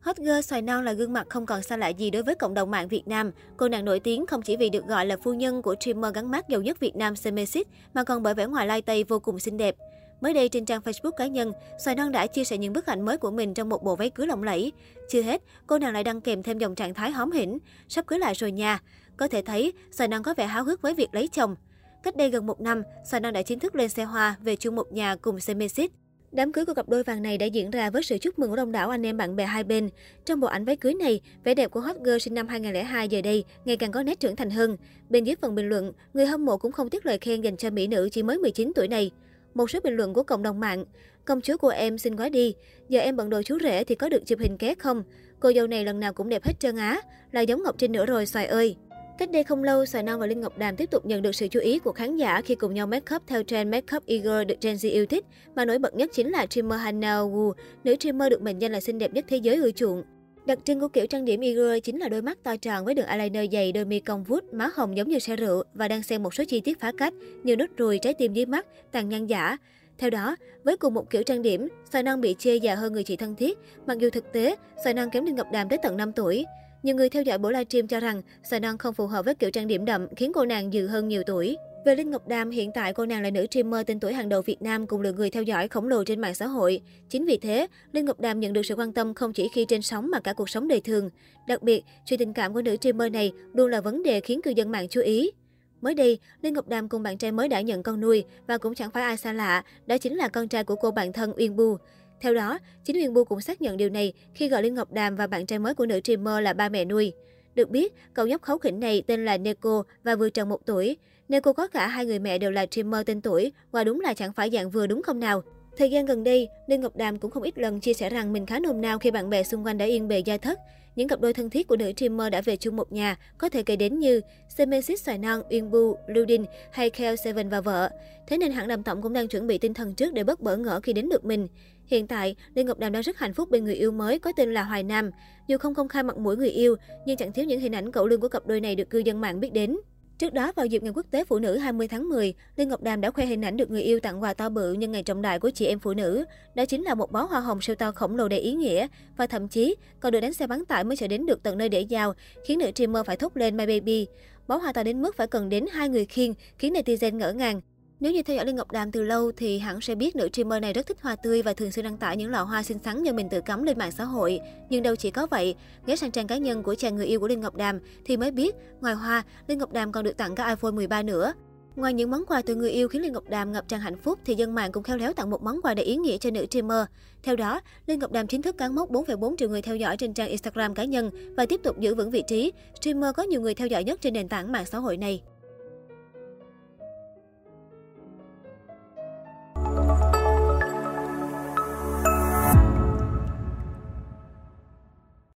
Hot girl xoài non là gương mặt không còn xa lạ gì đối với cộng đồng mạng Việt Nam. Cô nàng nổi tiếng không chỉ vì được gọi là phu nhân của streamer gắn mát giàu nhất Việt Nam Semesis, mà còn bởi vẻ ngoài lai tây vô cùng xinh đẹp. Mới đây trên trang Facebook cá nhân, Xoài Non đã chia sẻ những bức ảnh mới của mình trong một bộ váy cưới lộng lẫy. Chưa hết, cô nàng lại đăng kèm thêm dòng trạng thái hóm hỉnh, sắp cưới lại rồi nha. Có thể thấy, Xoài Non có vẻ háo hức với việc lấy chồng. Cách đây gần một năm, Xoài Non đã chính thức lên xe hoa về chung một nhà cùng Semesis. Đám cưới của cặp đôi vàng này đã diễn ra với sự chúc mừng của đông đảo anh em bạn bè hai bên. Trong bộ ảnh váy cưới này, vẻ đẹp của hot girl sinh năm 2002 giờ đây ngày càng có nét trưởng thành hơn. Bên dưới phần bình luận, người hâm mộ cũng không tiếc lời khen dành cho mỹ nữ chỉ mới 19 tuổi này. Một số bình luận của cộng đồng mạng, công chúa của em xin gói đi, giờ em bận đồ chú rể thì có được chụp hình ké không? Cô dâu này lần nào cũng đẹp hết trơn á, là giống Ngọc Trinh nữa rồi xoài ơi. Cách đây không lâu, Xoài Non và Linh Ngọc Đàm tiếp tục nhận được sự chú ý của khán giả khi cùng nhau make up theo trend make up eager được Gen Z yêu thích, mà nổi bật nhất chính là Trimmer Hannah Wu, nữ Trimmer được mệnh danh là xinh đẹp nhất thế giới ưa chuộng. Đặc trưng của kiểu trang điểm eager chính là đôi mắt to tròn với đường eyeliner dày, đôi mi cong vút, má hồng giống như xe rượu và đang xen một số chi tiết phá cách như nốt ruồi, trái tim dưới mắt, tàn nhang giả. Theo đó, với cùng một kiểu trang điểm, Xoài Non bị chê già hơn người chị thân thiết, mặc dù thực tế, Xoài Non kém Linh Ngọc Đàm tới tận 5 tuổi. Nhiều người theo dõi buổi livestream cho rằng Xoài không phù hợp với kiểu trang điểm đậm, khiến cô nàng dừ hơn nhiều tuổi. Về Linh Ngọc Đàm, hiện tại cô nàng là nữ streamer tên tuổi hàng đầu Việt Nam cùng lượng người theo dõi khổng lồ trên mạng xã hội. Chính vì thế, Linh Ngọc Đàm nhận được sự quan tâm không chỉ khi trên sóng mà cả cuộc sống đời thường. Đặc biệt, chuyện tình cảm của nữ streamer này luôn là vấn đề khiến cư dân mạng chú ý. Mới đây, Linh Ngọc Đàm cùng bạn trai mới đã nhận con nuôi và cũng chẳng phải ai xa lạ, đó chính là con trai của cô bạn thân Uyên Bu. Theo đó, chính Huyền Bu cũng xác nhận điều này khi gọi liên Ngọc Đàm và bạn trai mới của nữ streamer là ba mẹ nuôi. Được biết, cậu nhóc khấu khỉnh này tên là Neko và vừa tròn một tuổi. Neko có cả hai người mẹ đều là streamer tên tuổi, và đúng là chẳng phải dạng vừa đúng không nào. Thời gian gần đây, liên Ngọc Đàm cũng không ít lần chia sẻ rằng mình khá nôn nao khi bạn bè xung quanh đã yên bề gia thất. Những cặp đôi thân thiết của nữ streamer đã về chung một nhà, có thể kể đến như Semesis Xoài Non, Uyên Bu, Lưu Đinh hay Keo Seven và vợ. Thế nên hãng đàm tổng cũng đang chuẩn bị tinh thần trước để bất bỡ ngỡ khi đến được mình. Hiện tại, Lê Ngọc Đàm đang rất hạnh phúc bên người yêu mới có tên là Hoài Nam. Dù không công khai mặt mũi người yêu, nhưng chẳng thiếu những hình ảnh cậu lương của cặp đôi này được cư dân mạng biết đến. Trước đó, vào dịp Ngày Quốc tế Phụ nữ 20 tháng 10, Lê Ngọc Đàm đã khoe hình ảnh được người yêu tặng quà to bự nhân ngày trọng đại của chị em phụ nữ. Đó chính là một bó hoa hồng siêu to khổng lồ đầy ý nghĩa và thậm chí còn được đánh xe bán tải mới trở đến được tận nơi để giao, khiến nữ streamer phải thốt lên My Baby. Bó hoa to đến mức phải cần đến hai người khiêng, khiến netizen ngỡ ngàng. Nếu như theo dõi Lê Ngọc Đàm từ lâu thì hẳn sẽ biết nữ streamer này rất thích hoa tươi và thường xuyên đăng tải những lọ hoa xinh xắn do mình tự cắm lên mạng xã hội. Nhưng đâu chỉ có vậy, ghé sang trang cá nhân của chàng người yêu của Lê Ngọc Đàm thì mới biết, ngoài hoa, Lê Ngọc Đàm còn được tặng cả iPhone 13 nữa. Ngoài những món quà từ người yêu khiến Lê Ngọc Đàm ngập tràn hạnh phúc thì dân mạng cũng khéo léo tặng một món quà đầy ý nghĩa cho nữ streamer. Theo đó, Lê Ngọc Đàm chính thức cán mốc 4,4 triệu người theo dõi trên trang Instagram cá nhân và tiếp tục giữ vững vị trí streamer có nhiều người theo dõi nhất trên nền tảng mạng xã hội này.